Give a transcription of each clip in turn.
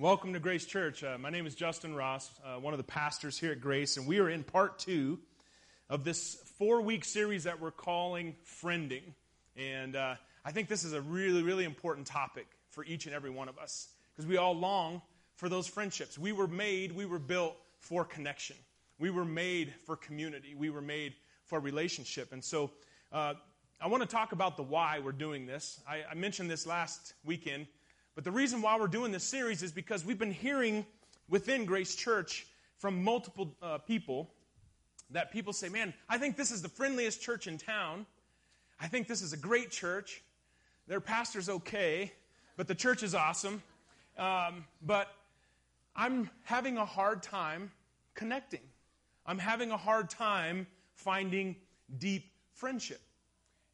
Welcome to Grace Church. Uh, my name is Justin Ross, uh, one of the pastors here at Grace, and we are in part two of this four week series that we're calling Friending. And uh, I think this is a really, really important topic for each and every one of us because we all long for those friendships. We were made, we were built for connection, we were made for community, we were made for relationship. And so uh, I want to talk about the why we're doing this. I, I mentioned this last weekend but the reason why we're doing this series is because we've been hearing within Grace Church from multiple uh, people that people say, man, I think this is the friendliest church in town. I think this is a great church. Their pastor's okay, but the church is awesome. Um, but I'm having a hard time connecting. I'm having a hard time finding deep friendship.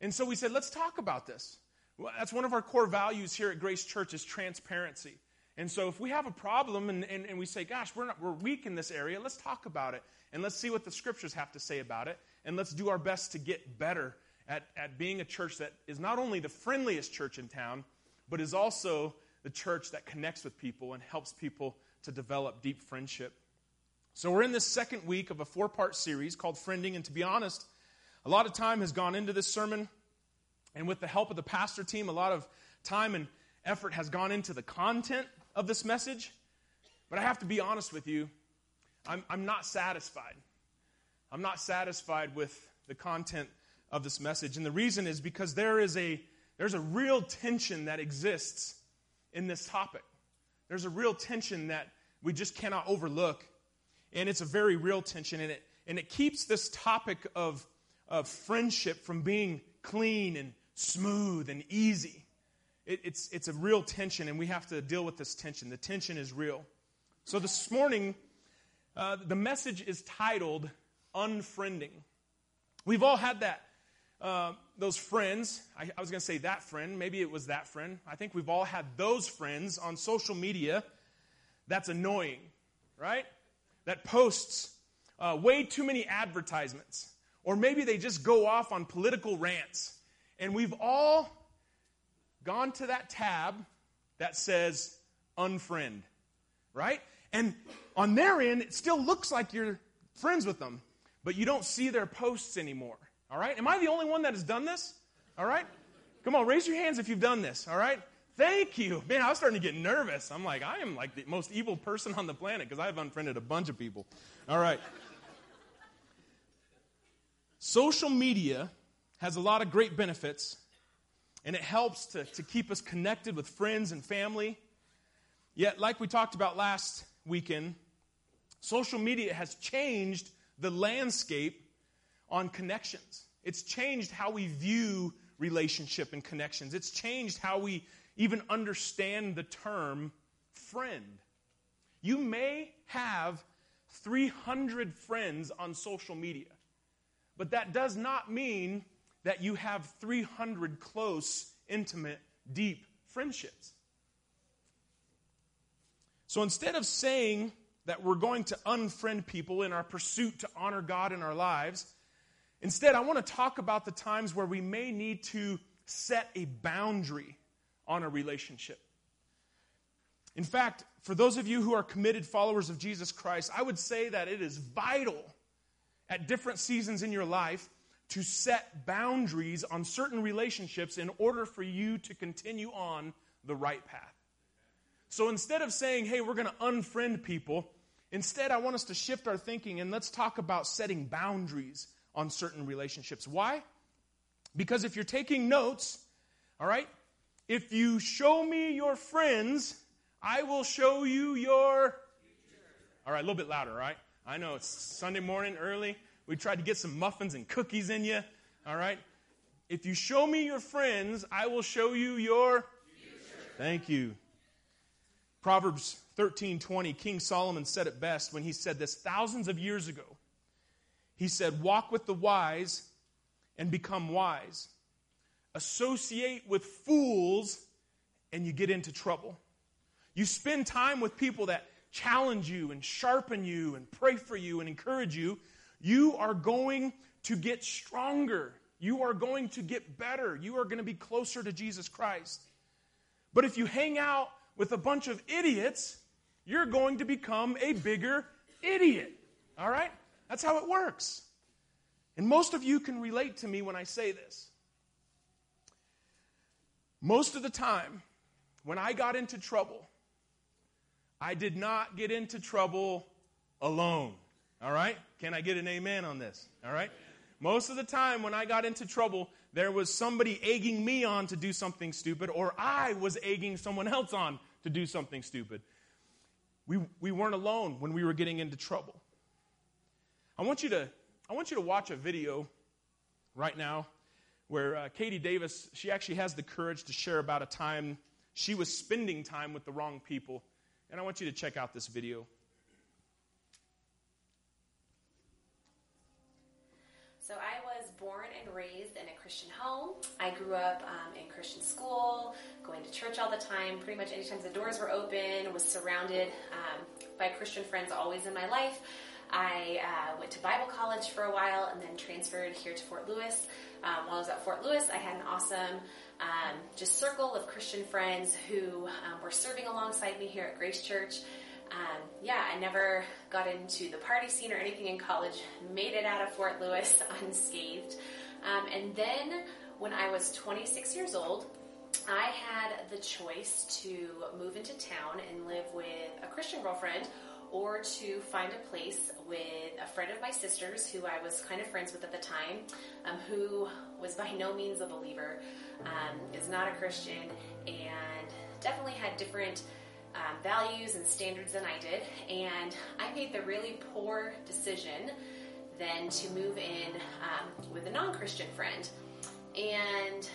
And so we said, let's talk about this. Well, that's one of our core values here at Grace Church is transparency. And so if we have a problem and, and, and we say, gosh, we're, not, we're weak in this area, let's talk about it. And let's see what the scriptures have to say about it. And let's do our best to get better at, at being a church that is not only the friendliest church in town, but is also the church that connects with people and helps people to develop deep friendship. So we're in this second week of a four part series called Friending. And to be honest, a lot of time has gone into this sermon and with the help of the pastor team, a lot of time and effort has gone into the content of this message. But I have to be honest with you, I'm, I'm not satisfied. I'm not satisfied with the content of this message. And the reason is because there is a, there's a real tension that exists in this topic. There's a real tension that we just cannot overlook. And it's a very real tension. And it, and it keeps this topic of, of friendship from being clean and smooth and easy. It, it's, it's a real tension, and we have to deal with this tension. The tension is real. So this morning, uh, the message is titled Unfriending. We've all had that. Uh, those friends, I, I was going to say that friend, maybe it was that friend. I think we've all had those friends on social media that's annoying, right? That posts uh, way too many advertisements. Or maybe they just go off on political rants and we've all gone to that tab that says unfriend, right? And on their end, it still looks like you're friends with them, but you don't see their posts anymore, all right? Am I the only one that has done this? All right? Come on, raise your hands if you've done this, all right? Thank you. Man, I was starting to get nervous. I'm like, I am like the most evil person on the planet because I've unfriended a bunch of people. All right. Social media has a lot of great benefits, and it helps to, to keep us connected with friends and family. Yet, like we talked about last weekend, social media has changed the landscape on connections. It's changed how we view relationship and connections. It's changed how we even understand the term friend. You may have 300 friends on social media, but that does not mean that you have 300 close, intimate, deep friendships. So instead of saying that we're going to unfriend people in our pursuit to honor God in our lives, instead, I want to talk about the times where we may need to set a boundary on a relationship. In fact, for those of you who are committed followers of Jesus Christ, I would say that it is vital at different seasons in your life to set boundaries on certain relationships in order for you to continue on the right path. So instead of saying, hey, we're going to unfriend people, instead I want us to shift our thinking and let's talk about setting boundaries on certain relationships. Why? Because if you're taking notes, all right, if you show me your friends, I will show you your. All right, a little bit louder, all right? I know it's Sunday morning early. We tried to get some muffins and cookies in you. All right? If you show me your friends, I will show you your future. Thank you. Proverbs 13:20 King Solomon said it best when he said this thousands of years ago. He said, "Walk with the wise and become wise. Associate with fools and you get into trouble." You spend time with people that challenge you and sharpen you and pray for you and encourage you, you are going to get stronger. You are going to get better. You are going to be closer to Jesus Christ. But if you hang out with a bunch of idiots you're going to become a bigger idiot. All right? That's how it works. And most of you can relate to me when I say this. Most of the time, when I got into trouble, I did not get into trouble alone. All right? Can I get an amen on this? All right? Most of the time, when I got into trouble, there was somebody egging me on to do something stupid, or I was egging someone else on to do something stupid. We, we weren't alone when we were getting into trouble. I want you to, I want you to watch a video right now where uh, Katie Davis, she actually has the courage to share about a time she was spending time with the wrong people. And I want you to check out this video. So I was born and raised in a Christian home. I grew up um, in Christian school, going to church all the time. Pretty much anytime the doors were open, was surrounded um, by Christian friends always in my life. I uh, went to Bible college for a while and then transferred here to Fort Lewis. Um, while I was at Fort Lewis, I had an awesome um, just circle of Christian friends who um, were serving alongside me here at Grace Church. Um, yeah, I never got into the party scene or anything in college, made it out of Fort Lewis unscathed. Um, and then when I was 26 years old, I had the choice to move into town and live with a Christian girlfriend or to find a place with a friend of my sister's who I was kind of friends with at the time, um, who was by no means a believer, um, is not a Christian, and definitely had different um, values and standards than I did. And I made the really poor decision then to move in um, with a non Christian friend. And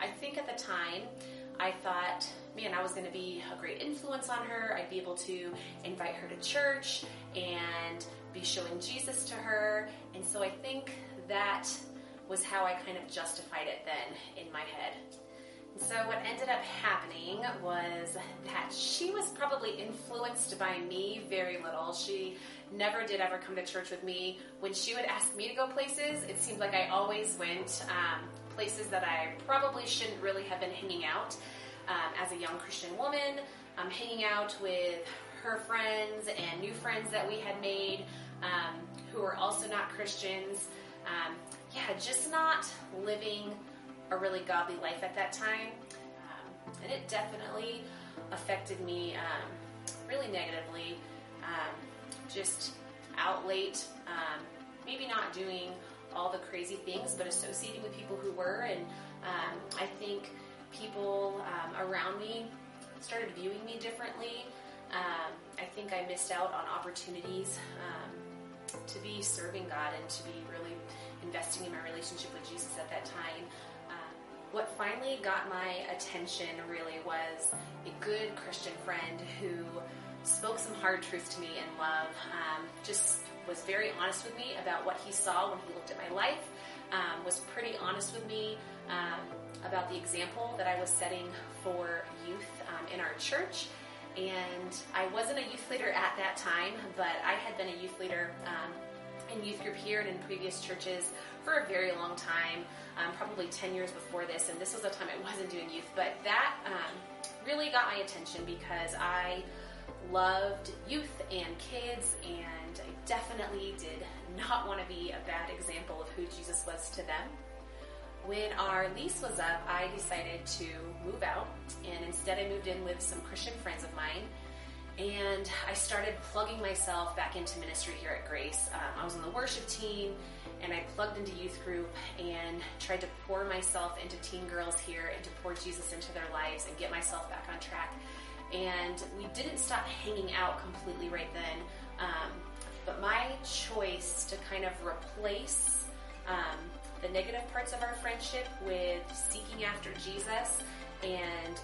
I think at the time, I thought, man, I was going to be a great influence on her. I'd be able to invite her to church and be showing Jesus to her. And so I think that was how I kind of justified it then in my head. So what ended up happening was that she was probably influenced by me very little. She never did ever come to church with me. When she would ask me to go places, it seemed like I always went um, places that I probably shouldn't really have been hanging out um, as a young Christian woman, um, hanging out with her friends and new friends that we had made um, who were also not Christians. Um, yeah, just not living a really godly life at that time. Um, and it definitely affected me um, really negatively. just out late, maybe not doing all the crazy things, but associating with people who were. And um, I think people um, around me started viewing me differently. Um, I think I missed out on opportunities um, to be serving God and to be really investing in my relationship with Jesus at that time. What finally got my attention really was a good Christian friend who spoke some hard truths to me in love, um, just was very honest with me about what he saw when he looked at my life, um, was pretty honest with me um, about the example that I was setting for youth um, in our church. And I wasn't a youth leader at that time, but I had been a youth leader um, in youth group here and in previous churches for a very long time, um, probably 10 years before this. And this was a time I wasn't doing youth, but that um, really got my attention because I loved youth and kids, and I definitely did not want to be a bad example of who Jesus was to them. When our lease was up, I decided to move out, and instead I moved in with some Christian friends of mine. And I started plugging myself back into ministry here at Grace. Um, I was on the worship team, and I plugged into youth group and tried to pour myself into teen girls here and to pour Jesus into their lives and get myself back on track and we didn't stop hanging out completely right then. Um, but my choice to kind of replace um, the negative parts of our friendship with seeking after Jesus and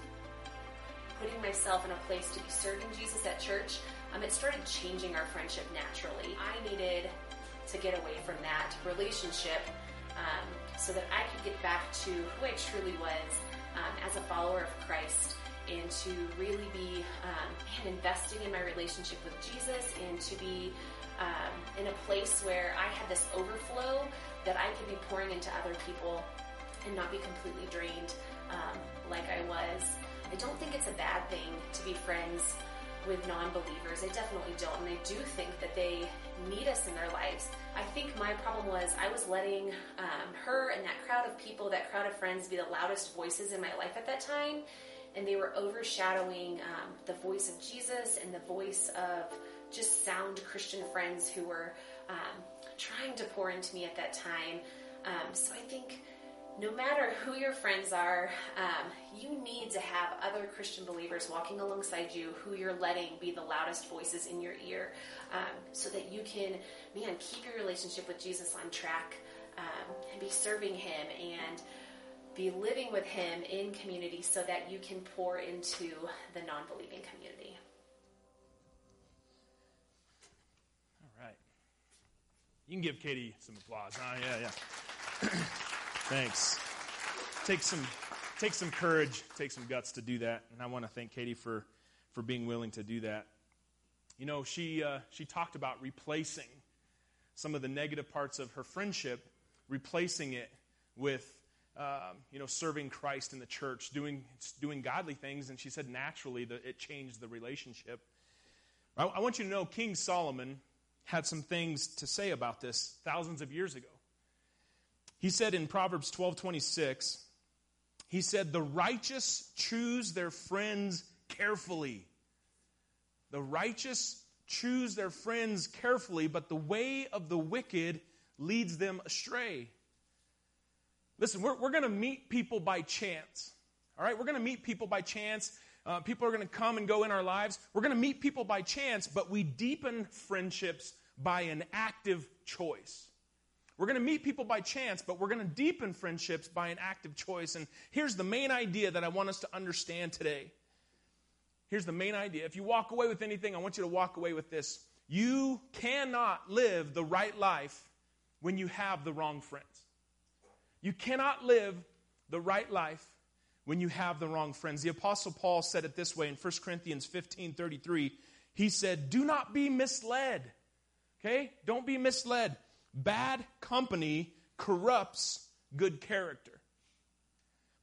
putting myself in a place to be serving Jesus at church, um, it started changing our friendship naturally. I needed to get away from that relationship um, so that I could get back to who I truly was um, as a follower of Christ and to really be um, investing in my relationship with Jesus and to be um, in a place where I had this overflow that I could be pouring into other people and not be completely drained um, like I was. I don't think it's a bad thing to be friends with non believers. I definitely don't. And I do think that they need us in their lives. I think my problem was I was letting um, her and that crowd of people, that crowd of friends, be the loudest voices in my life at that time. And they were overshadowing um, the voice of Jesus and the voice of just sound Christian friends who were um, trying to pour into me at that time. Um, so I think no matter who your friends are, um, you need to have other Christian believers walking alongside you who you're letting be the loudest voices in your ear um, so that you can, man, keep your relationship with Jesus on track um, and be serving Him and be living with Him in community so that you can pour into the non believing community. All right. You can give Katie some applause. Huh? Yeah, yeah. Thanks. Take some, take some courage, take some guts to do that. And I want to thank Katie for, for being willing to do that. You know, she, uh, she talked about replacing some of the negative parts of her friendship, replacing it with, um, you know, serving Christ in the church, doing, doing godly things. And she said naturally that it changed the relationship. I, I want you to know King Solomon had some things to say about this thousands of years ago. He said in Proverbs 12 26, he said, The righteous choose their friends carefully. The righteous choose their friends carefully, but the way of the wicked leads them astray. Listen, we're, we're going to meet people by chance. All right? We're going to meet people by chance. Uh, people are going to come and go in our lives. We're going to meet people by chance, but we deepen friendships by an active choice. We're going to meet people by chance, but we're going to deepen friendships by an active choice. And here's the main idea that I want us to understand today. Here's the main idea. If you walk away with anything, I want you to walk away with this. You cannot live the right life when you have the wrong friends. You cannot live the right life when you have the wrong friends. The apostle Paul said it this way in 1 Corinthians 15, 33. He said, Do not be misled. Okay? Don't be misled. Bad company corrupts good character.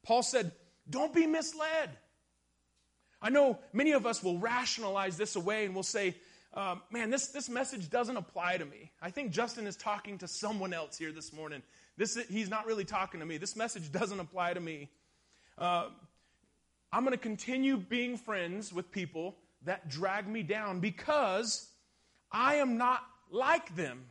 Paul said, Don't be misled. I know many of us will rationalize this away and we'll say, um, Man, this, this message doesn't apply to me. I think Justin is talking to someone else here this morning. This, he's not really talking to me. This message doesn't apply to me. Uh, I'm going to continue being friends with people that drag me down because I am not like them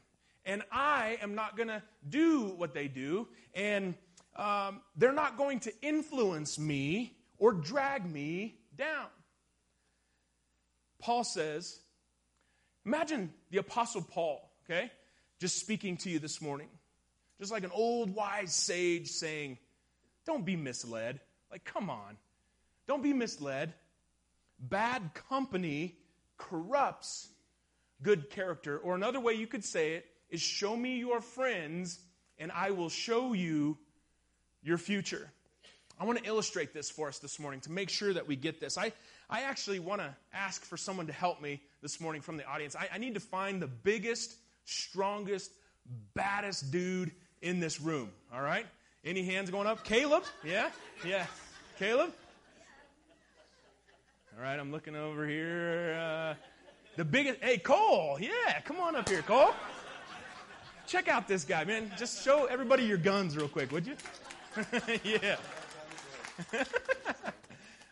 and I am not going to do what they do, and um, they're not going to influence me or drag me down. Paul says, imagine the Apostle Paul, okay, just speaking to you this morning, just like an old wise sage saying, Don't be misled. Like, come on. Don't be misled. Bad company corrupts good character. Or another way you could say it is show me your friends and I will show you your future. I want to illustrate this for us this morning to make sure that we get this. I, I actually want to ask for someone to help me this morning from the audience. I, I need to find the biggest, strongest, baddest dude in this room. All right? Any hands going up? Caleb? Yeah? Yeah. Caleb? All right, I'm looking over here. Uh, the biggest, hey, Cole. Yeah, come on up here, Cole. Check out this guy, man. Just show everybody your guns real quick, would you? yeah.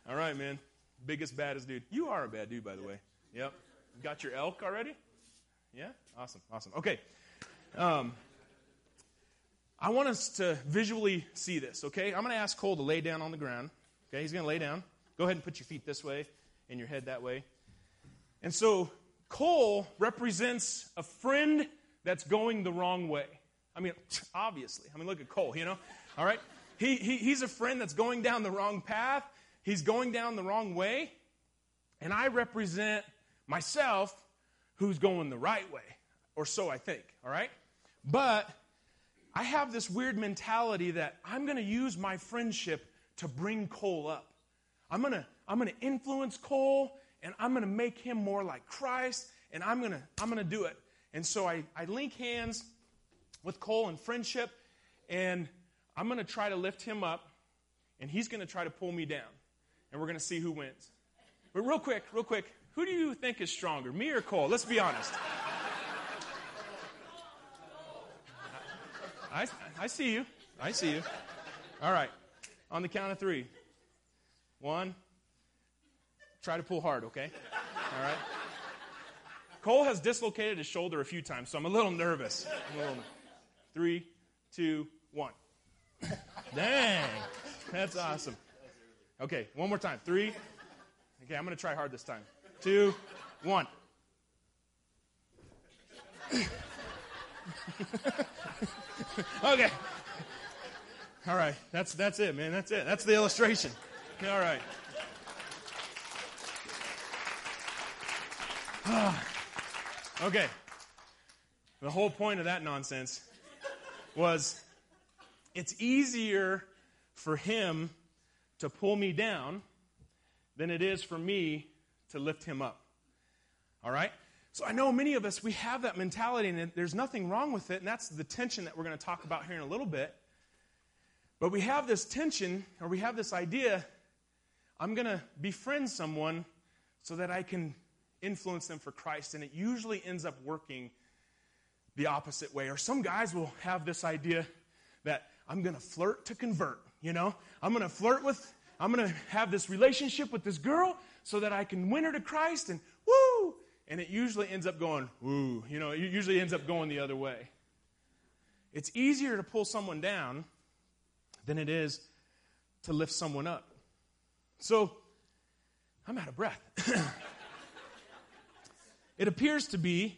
All right, man. Biggest, baddest dude. You are a bad dude, by the way. Yep. Got your elk already? Yeah? Awesome, awesome. Okay. Um, I want us to visually see this, okay? I'm going to ask Cole to lay down on the ground. Okay, he's going to lay down. Go ahead and put your feet this way and your head that way. And so Cole represents a friend that's going the wrong way. I mean, obviously. I mean, look at Cole, you know? All right? He, he, he's a friend that's going down the wrong path. He's going down the wrong way. And I represent myself who's going the right way, or so I think, all right? But I have this weird mentality that I'm going to use my friendship to bring Cole up. I'm going to I'm going to influence Cole and I'm going to make him more like Christ and I'm going to I'm going to do it. And so I, I link hands with Cole in friendship, and I'm going to try to lift him up, and he's going to try to pull me down. And we're going to see who wins. But real quick, real quick, Who do you think is stronger, me or Cole? Let's be honest. I, I see you. I see you. All right. On the count of three. One. Try to pull hard, okay? All right. Cole has dislocated his shoulder a few times, so I'm a little nervous. A little, three, two, one. Dang. That's awesome. Okay, one more time. Three. Okay, I'm going to try hard this time. Two, one. okay. All right. That's that's it, man. That's it. That's the illustration. Okay, All right. Ah. Okay. The whole point of that nonsense was it's easier for him to pull me down than it is for me to lift him up. All right? So I know many of us, we have that mentality, and there's nothing wrong with it, and that's the tension that we're going to talk about here in a little bit. But we have this tension, or we have this idea I'm going to befriend someone so that I can influence them for Christ, and it usually ends up working the opposite way. Or some guys will have this idea that I'm going to flirt to convert, you know? I'm going to flirt with, I'm going to have this relationship with this girl so that I can win her to Christ, and woo! And it usually ends up going, woo, you know, it usually ends up going the other way. It's easier to pull someone down than it is to lift someone up. So, I'm out of breath. it appears to be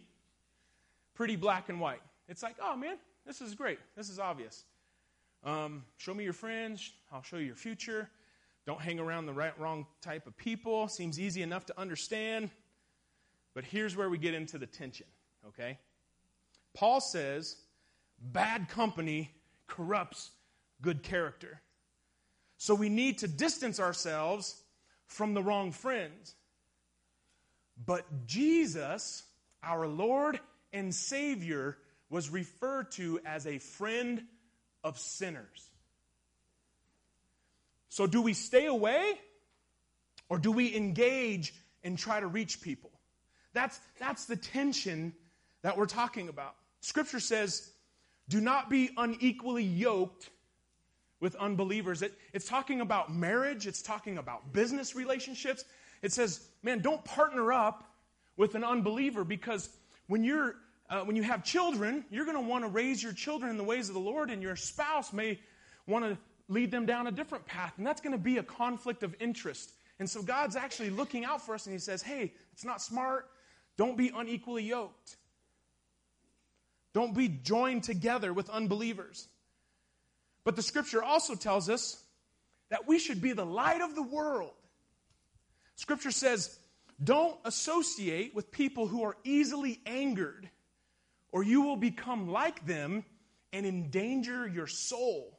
pretty black and white. It's like, oh man, this is great. This is obvious. Um, show me your friends. I'll show you your future. Don't hang around the right, wrong type of people. Seems easy enough to understand. But here's where we get into the tension, okay? Paul says, bad company corrupts good character. So we need to distance ourselves from the wrong friends. But Jesus, our Lord and Savior, was referred to as a friend of sinners. So, do we stay away or do we engage and try to reach people? That's, that's the tension that we're talking about. Scripture says, do not be unequally yoked with unbelievers. It, it's talking about marriage, it's talking about business relationships. It says, man, don't partner up with an unbeliever because when you're uh, when you have children, you're going to want to raise your children in the ways of the Lord, and your spouse may want to lead them down a different path, and that's going to be a conflict of interest. And so God's actually looking out for us, and He says, hey, it's not smart. Don't be unequally yoked. Don't be joined together with unbelievers. But the scripture also tells us that we should be the light of the world. Scripture says, don't associate with people who are easily angered, or you will become like them and endanger your soul.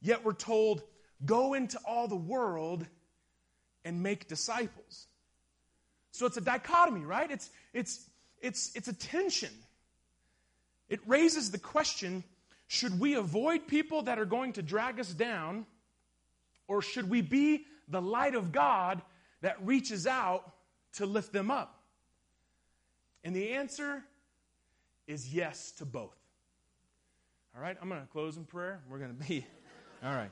Yet we're told, go into all the world and make disciples. So it's a dichotomy, right? It's, it's, it's, it's a tension. It raises the question should we avoid people that are going to drag us down, or should we be the light of God that reaches out to lift them up? And the answer is yes to both. All right, I'm going to close in prayer. We're going to be, all right.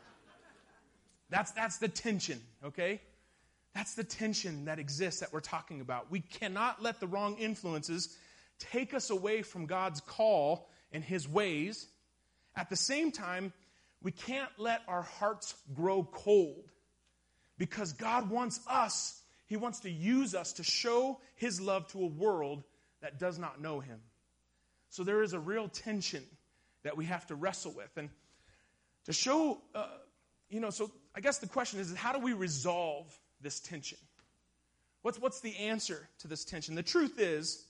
That's, that's the tension, okay? That's the tension that exists that we're talking about. We cannot let the wrong influences take us away from God's call and His ways at the same time, we can't let our hearts grow cold because God wants us, He wants to use us to show His love to a world that does not know Him. So there is a real tension that we have to wrestle with. And to show, uh, you know, so I guess the question is how do we resolve this tension? What's, what's the answer to this tension? The truth is,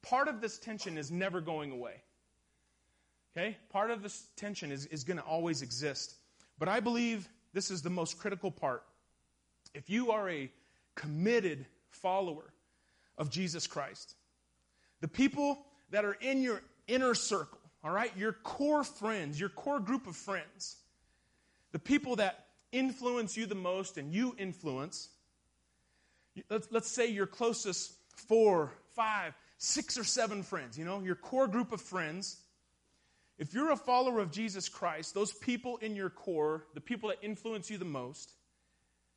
part of this tension is never going away. Okay? Part of this tension is, is going to always exist. But I believe this is the most critical part. If you are a committed follower of Jesus Christ, the people that are in your inner circle, all right, your core friends, your core group of friends, the people that influence you the most and you influence, let's, let's say your closest four, five, six or seven friends, you know, your core group of friends. If you're a follower of Jesus Christ, those people in your core, the people that influence you the most,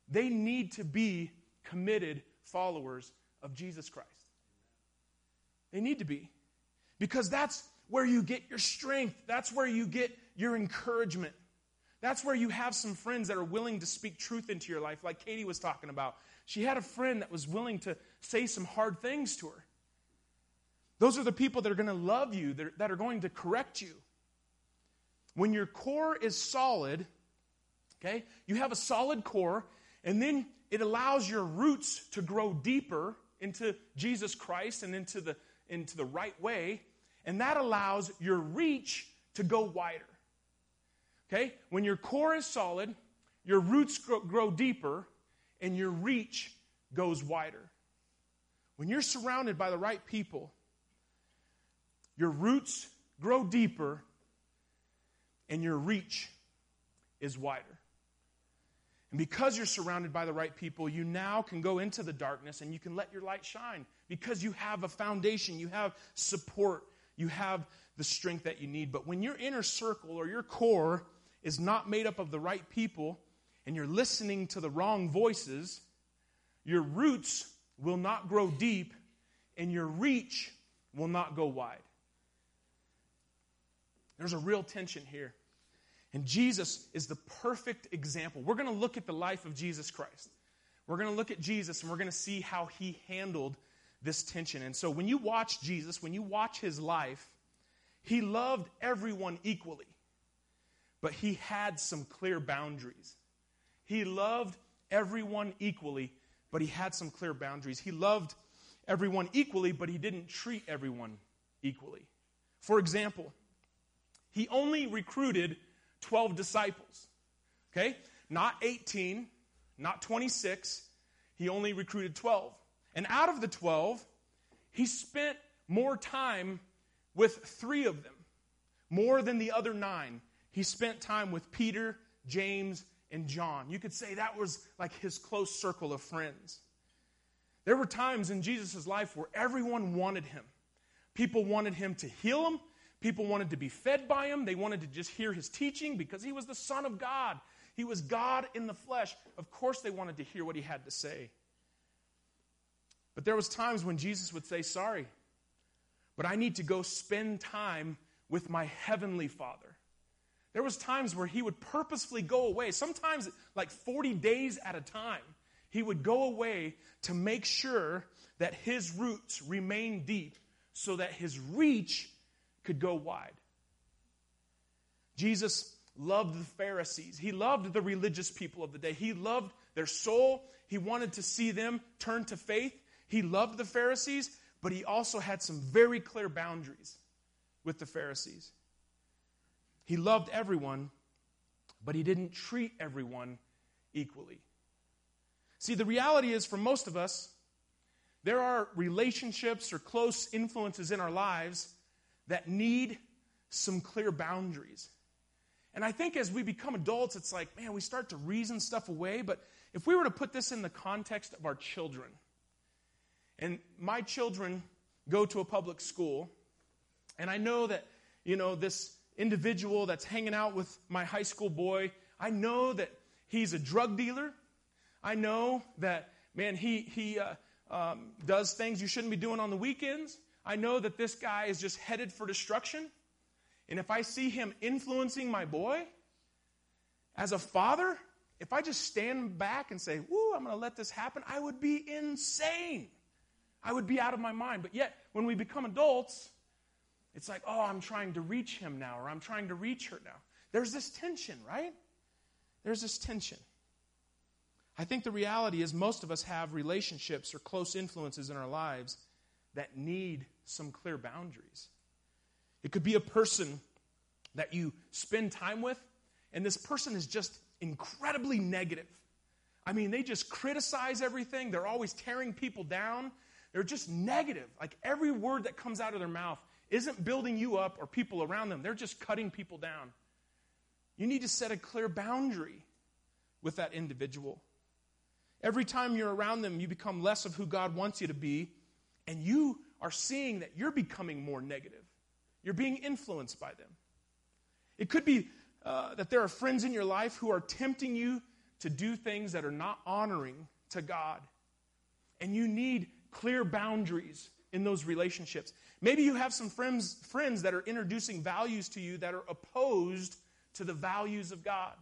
they need to be committed followers of Jesus Christ. They need to be. Because that's where you get your strength, that's where you get your encouragement. That's where you have some friends that are willing to speak truth into your life, like Katie was talking about. She had a friend that was willing to say some hard things to her. Those are the people that are going to love you, that are going to correct you. When your core is solid, okay, you have a solid core, and then it allows your roots to grow deeper into Jesus Christ and into the, into the right way, and that allows your reach to go wider. Okay? When your core is solid, your roots grow, grow deeper, and your reach goes wider. When you're surrounded by the right people, your roots grow deeper and your reach is wider. And because you're surrounded by the right people, you now can go into the darkness and you can let your light shine because you have a foundation, you have support, you have the strength that you need. But when your inner circle or your core is not made up of the right people and you're listening to the wrong voices, your roots will not grow deep and your reach will not go wide. There's a real tension here. And Jesus is the perfect example. We're going to look at the life of Jesus Christ. We're going to look at Jesus and we're going to see how he handled this tension. And so when you watch Jesus, when you watch his life, he loved everyone equally, but he had some clear boundaries. He loved everyone equally, but he had some clear boundaries. He loved everyone equally, but he didn't treat everyone equally. For example, he only recruited 12 disciples. Okay? Not 18, not 26. He only recruited 12. And out of the 12, he spent more time with three of them, more than the other nine. He spent time with Peter, James, and John. You could say that was like his close circle of friends. There were times in Jesus' life where everyone wanted him. People wanted him to heal them, People wanted to be fed by him. They wanted to just hear his teaching because he was the Son of God. He was God in the flesh. Of course, they wanted to hear what he had to say. But there was times when Jesus would say, "Sorry, but I need to go spend time with my heavenly Father." There was times where he would purposefully go away, sometimes like 40 days at a time. He would go away to make sure that his roots remain deep so that his reach could go wide. Jesus loved the Pharisees. He loved the religious people of the day. He loved their soul. He wanted to see them turn to faith. He loved the Pharisees, but he also had some very clear boundaries with the Pharisees. He loved everyone, but he didn't treat everyone equally. See, the reality is for most of us, there are relationships or close influences in our lives that need some clear boundaries. And I think as we become adults, it's like, man, we start to reason stuff away. But if we were to put this in the context of our children, and my children go to a public school, and I know that, you know, this individual that's hanging out with my high school boy, I know that he's a drug dealer. I know that, man, he, he uh, um, does things you shouldn't be doing on the weekends. I know that this guy is just headed for destruction. And if I see him influencing my boy, as a father, if I just stand back and say, Woo, I'm going to let this happen, I would be insane. I would be out of my mind. But yet, when we become adults, it's like, oh, I'm trying to reach him now, or I'm trying to reach her now. There's this tension, right? There's this tension. I think the reality is most of us have relationships or close influences in our lives that need some clear boundaries. It could be a person that you spend time with, and this person is just incredibly negative. I mean, they just criticize everything, they're always tearing people down. They're just negative. Like every word that comes out of their mouth isn't building you up or people around them, they're just cutting people down. You need to set a clear boundary with that individual. Every time you're around them, you become less of who God wants you to be, and you are seeing that you're becoming more negative. You're being influenced by them. It could be uh, that there are friends in your life who are tempting you to do things that are not honoring to God. And you need clear boundaries in those relationships. Maybe you have some friends, friends that are introducing values to you that are opposed to the values of God.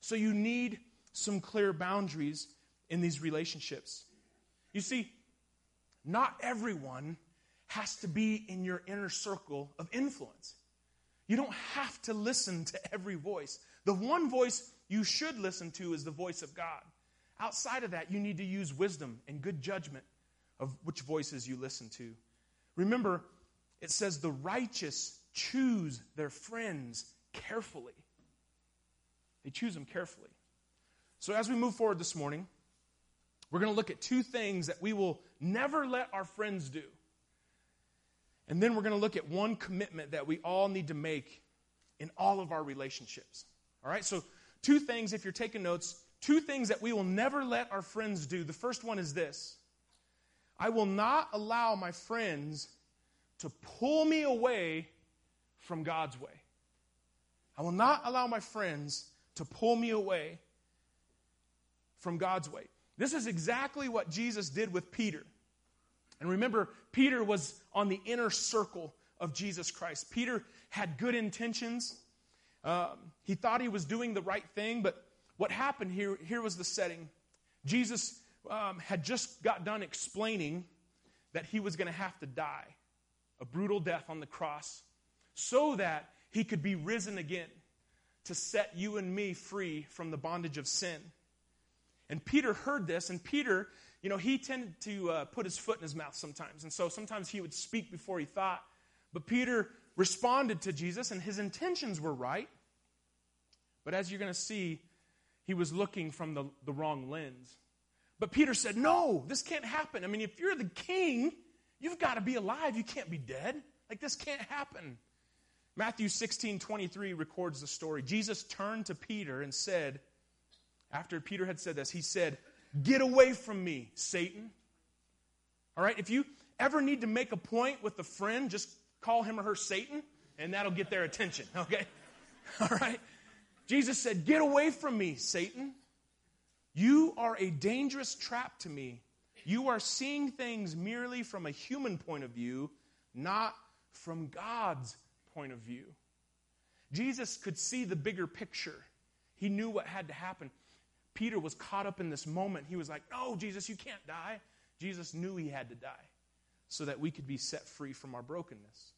So you need some clear boundaries in these relationships. You see, not everyone has to be in your inner circle of influence. You don't have to listen to every voice. The one voice you should listen to is the voice of God. Outside of that, you need to use wisdom and good judgment of which voices you listen to. Remember, it says the righteous choose their friends carefully. They choose them carefully. So, as we move forward this morning, we're going to look at two things that we will never let our friends do. And then we're going to look at one commitment that we all need to make in all of our relationships. All right? So, two things, if you're taking notes, two things that we will never let our friends do. The first one is this I will not allow my friends to pull me away from God's way. I will not allow my friends to pull me away from God's way. This is exactly what Jesus did with Peter. And remember, Peter was on the inner circle of Jesus Christ. Peter had good intentions. Um, he thought he was doing the right thing, but what happened here, here was the setting. Jesus um, had just got done explaining that he was going to have to die a brutal death on the cross so that he could be risen again to set you and me free from the bondage of sin. And Peter heard this, and Peter, you know, he tended to uh, put his foot in his mouth sometimes. And so sometimes he would speak before he thought. But Peter responded to Jesus, and his intentions were right. But as you're going to see, he was looking from the, the wrong lens. But Peter said, No, this can't happen. I mean, if you're the king, you've got to be alive. You can't be dead. Like, this can't happen. Matthew 16 23 records the story. Jesus turned to Peter and said, after Peter had said this, he said, Get away from me, Satan. All right, if you ever need to make a point with a friend, just call him or her Satan, and that'll get their attention, okay? All right? Jesus said, Get away from me, Satan. You are a dangerous trap to me. You are seeing things merely from a human point of view, not from God's point of view. Jesus could see the bigger picture. He knew what had to happen. Peter was caught up in this moment. He was like, No, Jesus, you can't die. Jesus knew he had to die so that we could be set free from our brokenness.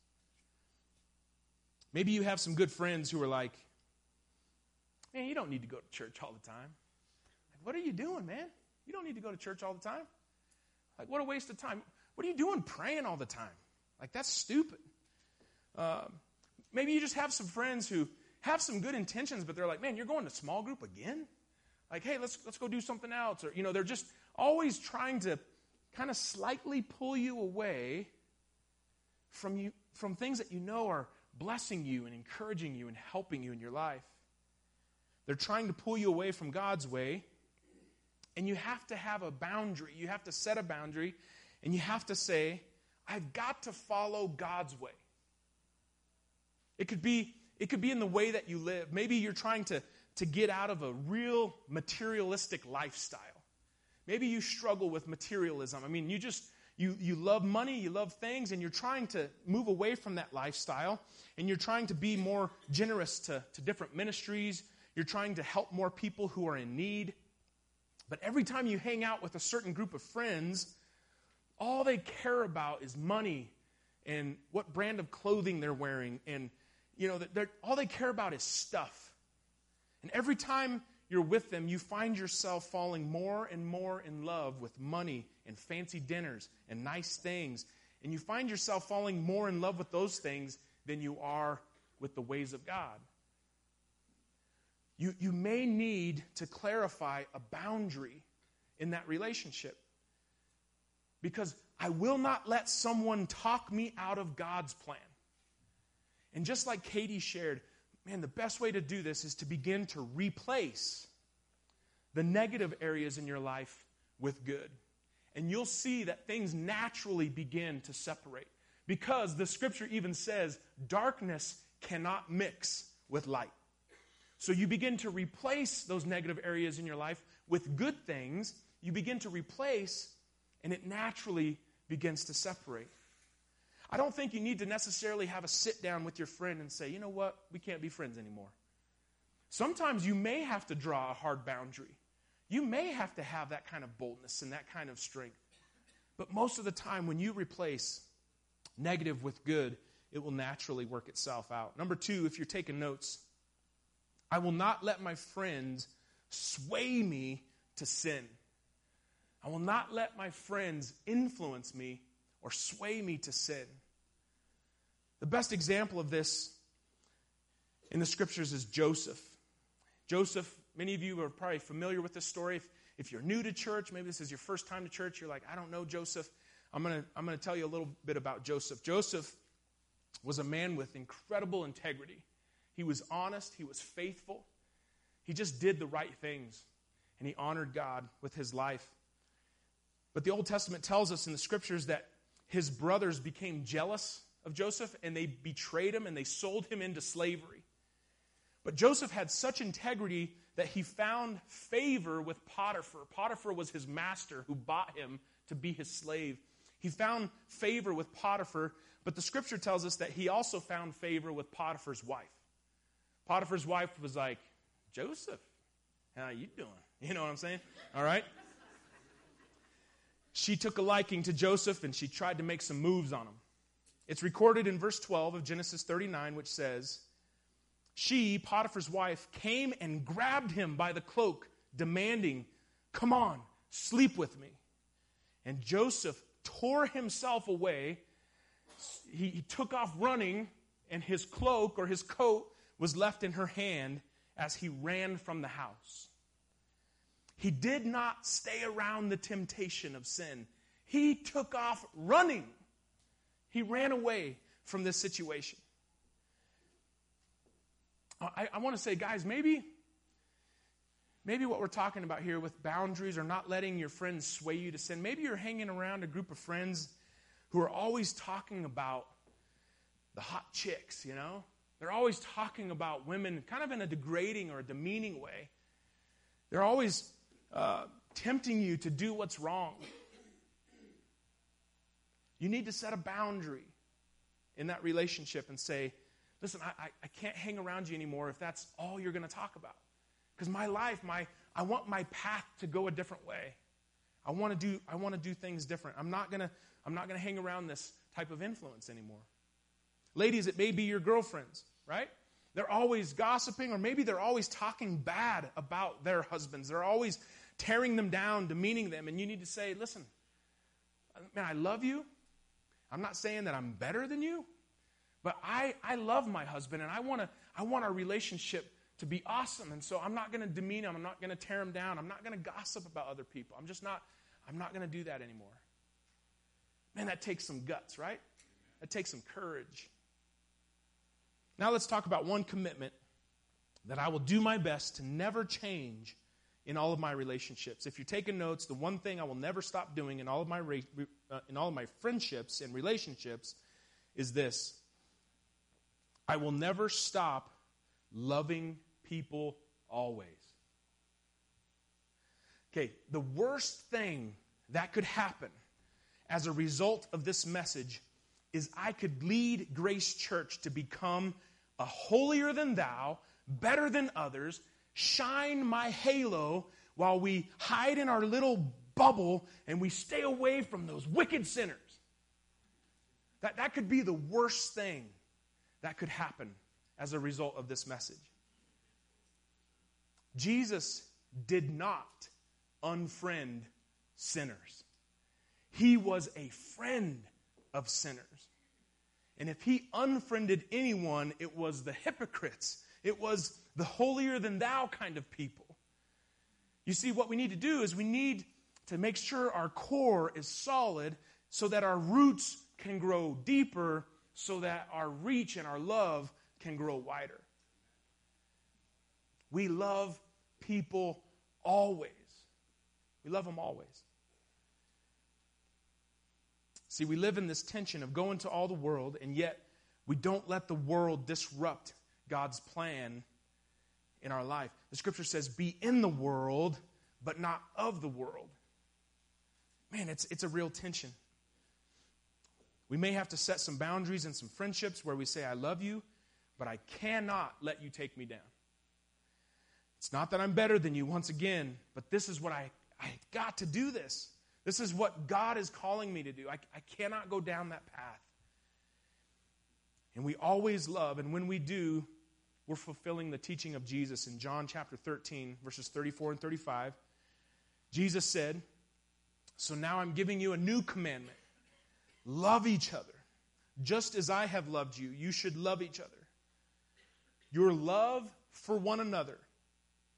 Maybe you have some good friends who are like, Man, you don't need to go to church all the time. Like, What are you doing, man? You don't need to go to church all the time. Like, what a waste of time. What are you doing praying all the time? Like, that's stupid. Uh, maybe you just have some friends who have some good intentions, but they're like, man, you're going to small group again? Like, hey, let's, let's go do something else. Or, you know, they're just always trying to kind of slightly pull you away from, you, from things that you know are blessing you and encouraging you and helping you in your life. They're trying to pull you away from God's way and you have to have a boundary. You have to set a boundary, and you have to say, I've got to follow God's way. It could be, it could be in the way that you live. Maybe you're trying to, to get out of a real materialistic lifestyle. Maybe you struggle with materialism. I mean, you just you, you love money, you love things, and you're trying to move away from that lifestyle, and you're trying to be more generous to, to different ministries. You're trying to help more people who are in need. But every time you hang out with a certain group of friends, all they care about is money and what brand of clothing they're wearing. And, you know, all they care about is stuff. And every time you're with them, you find yourself falling more and more in love with money and fancy dinners and nice things. And you find yourself falling more in love with those things than you are with the ways of God you, you may need to clarify a boundary in that relationship. Because I will not let someone talk me out of God's plan. And just like Katie shared, man, the best way to do this is to begin to replace the negative areas in your life with good. And you'll see that things naturally begin to separate. Because the scripture even says darkness cannot mix with light. So you begin to replace those negative areas in your life with good things. You begin to replace, and it naturally begins to separate. I don't think you need to necessarily have a sit down with your friend and say, you know what, we can't be friends anymore. Sometimes you may have to draw a hard boundary. You may have to have that kind of boldness and that kind of strength. But most of the time, when you replace negative with good, it will naturally work itself out. Number two, if you're taking notes, I will not let my friends sway me to sin. I will not let my friends influence me or sway me to sin. The best example of this in the scriptures is Joseph. Joseph, many of you are probably familiar with this story. If, if you're new to church, maybe this is your first time to church, you're like, I don't know Joseph. I'm going to I'm going to tell you a little bit about Joseph. Joseph was a man with incredible integrity. He was honest, he was faithful. He just did the right things, and he honored God with his life. But the Old Testament tells us in the scriptures that his brothers became jealous of Joseph and they betrayed him and they sold him into slavery. But Joseph had such integrity that he found favor with Potiphar. Potiphar was his master who bought him to be his slave. He found favor with Potiphar, but the scripture tells us that he also found favor with Potiphar's wife. Potiphar's wife was like, Joseph, how you doing? You know what I'm saying? All right? She took a liking to Joseph and she tried to make some moves on him. It's recorded in verse 12 of Genesis 39, which says, She, Potiphar's wife, came and grabbed him by the cloak, demanding, Come on, sleep with me. And Joseph tore himself away. He, he took off running, and his cloak or his coat was left in her hand as he ran from the house. He did not stay around the temptation of sin. He took off running. He ran away from this situation. Uh, I, I want to say, guys, maybe, maybe what we're talking about here with boundaries or not letting your friends sway you to sin, maybe you're hanging around a group of friends who are always talking about the hot chicks, you know? They're always talking about women kind of in a degrading or a demeaning way. They're always uh, tempting you to do what's wrong. You need to set a boundary in that relationship and say, listen, I, I, can't hang around you anymore if that's all you're going to talk about. Because my life, my, I want my path to go a different way. I want to do, I want to do things different. I'm not going to, I'm not going to hang around this type of influence anymore. Ladies, it may be your girlfriends, right? They're always gossiping, or maybe they're always talking bad about their husbands. They're always tearing them down, demeaning them. And you need to say, listen, man, I love you. I'm not saying that I'm better than you, but I, I love my husband and I want to I want our relationship to be awesome. And so I'm not going to demean him. I'm not going to tear him down. I'm not going to gossip about other people. I'm just not, I'm not going to do that anymore. Man, that takes some guts, right? That takes some courage. Now let's talk about one commitment that I will do my best to never change in all of my relationships. If you're taking notes, the one thing I will never stop doing in all of my uh, in all of my friendships and relationships is this. I will never stop loving people always. Okay, the worst thing that could happen as a result of this message is I could lead Grace Church to become a holier than thou, better than others, shine my halo while we hide in our little bubble and we stay away from those wicked sinners. That, that could be the worst thing that could happen as a result of this message. Jesus did not unfriend sinners, he was a friend of sinners. And if he unfriended anyone, it was the hypocrites. It was the holier than thou kind of people. You see, what we need to do is we need to make sure our core is solid so that our roots can grow deeper, so that our reach and our love can grow wider. We love people always. We love them always. See, we live in this tension of going to all the world, and yet we don't let the world disrupt God's plan in our life. The scripture says, Be in the world, but not of the world. Man, it's, it's a real tension. We may have to set some boundaries and some friendships where we say, I love you, but I cannot let you take me down. It's not that I'm better than you, once again, but this is what I, I got to do this. This is what God is calling me to do. I, I cannot go down that path. And we always love, and when we do, we're fulfilling the teaching of Jesus in John chapter 13, verses 34 and 35. Jesus said, So now I'm giving you a new commandment love each other. Just as I have loved you, you should love each other. Your love for one another.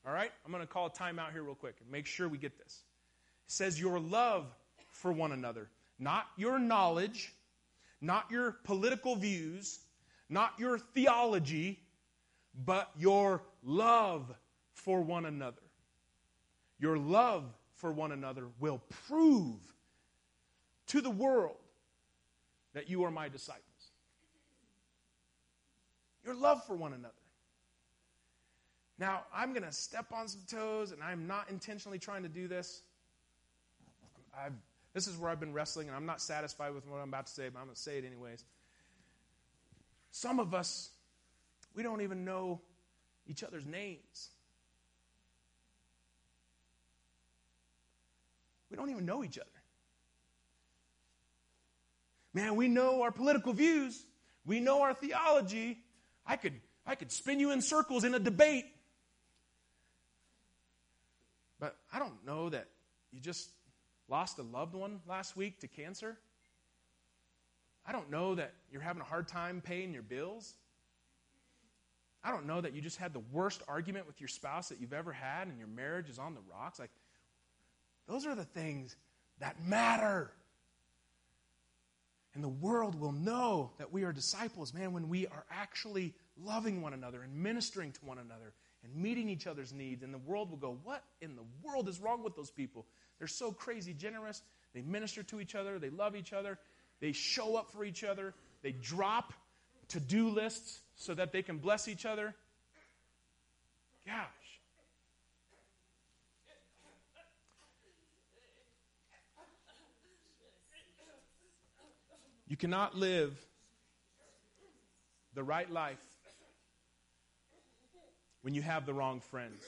All right? I'm going to call a timeout here real quick and make sure we get this. It says, Your love for one another, not your knowledge, not your political views, not your theology, but your love for one another. Your love for one another will prove to the world that you are my disciples. Your love for one another. Now, I'm going to step on some toes, and I'm not intentionally trying to do this. I've, this is where I've been wrestling, and I'm not satisfied with what I'm about to say, but I'm going to say it anyways. Some of us, we don't even know each other's names. We don't even know each other. Man, we know our political views. We know our theology. I could, I could spin you in circles in a debate. But I don't know that you just lost a loved one last week to cancer. I don't know that you're having a hard time paying your bills. I don't know that you just had the worst argument with your spouse that you've ever had and your marriage is on the rocks. Like, those are the things that matter. And the world will know that we are disciples, man, when we are actually loving one another and ministering to one another and meeting each other's needs. And the world will go, What in the world is wrong with those people? They're so crazy generous. They minister to each other. They love each other. They show up for each other. They drop to do lists so that they can bless each other. Gosh. You cannot live the right life when you have the wrong friends.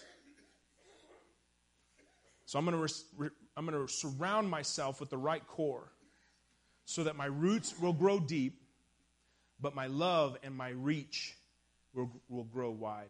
So I'm going to re- I'm going to surround myself with the right core so that my roots will grow deep, but my love and my reach will, will grow wide.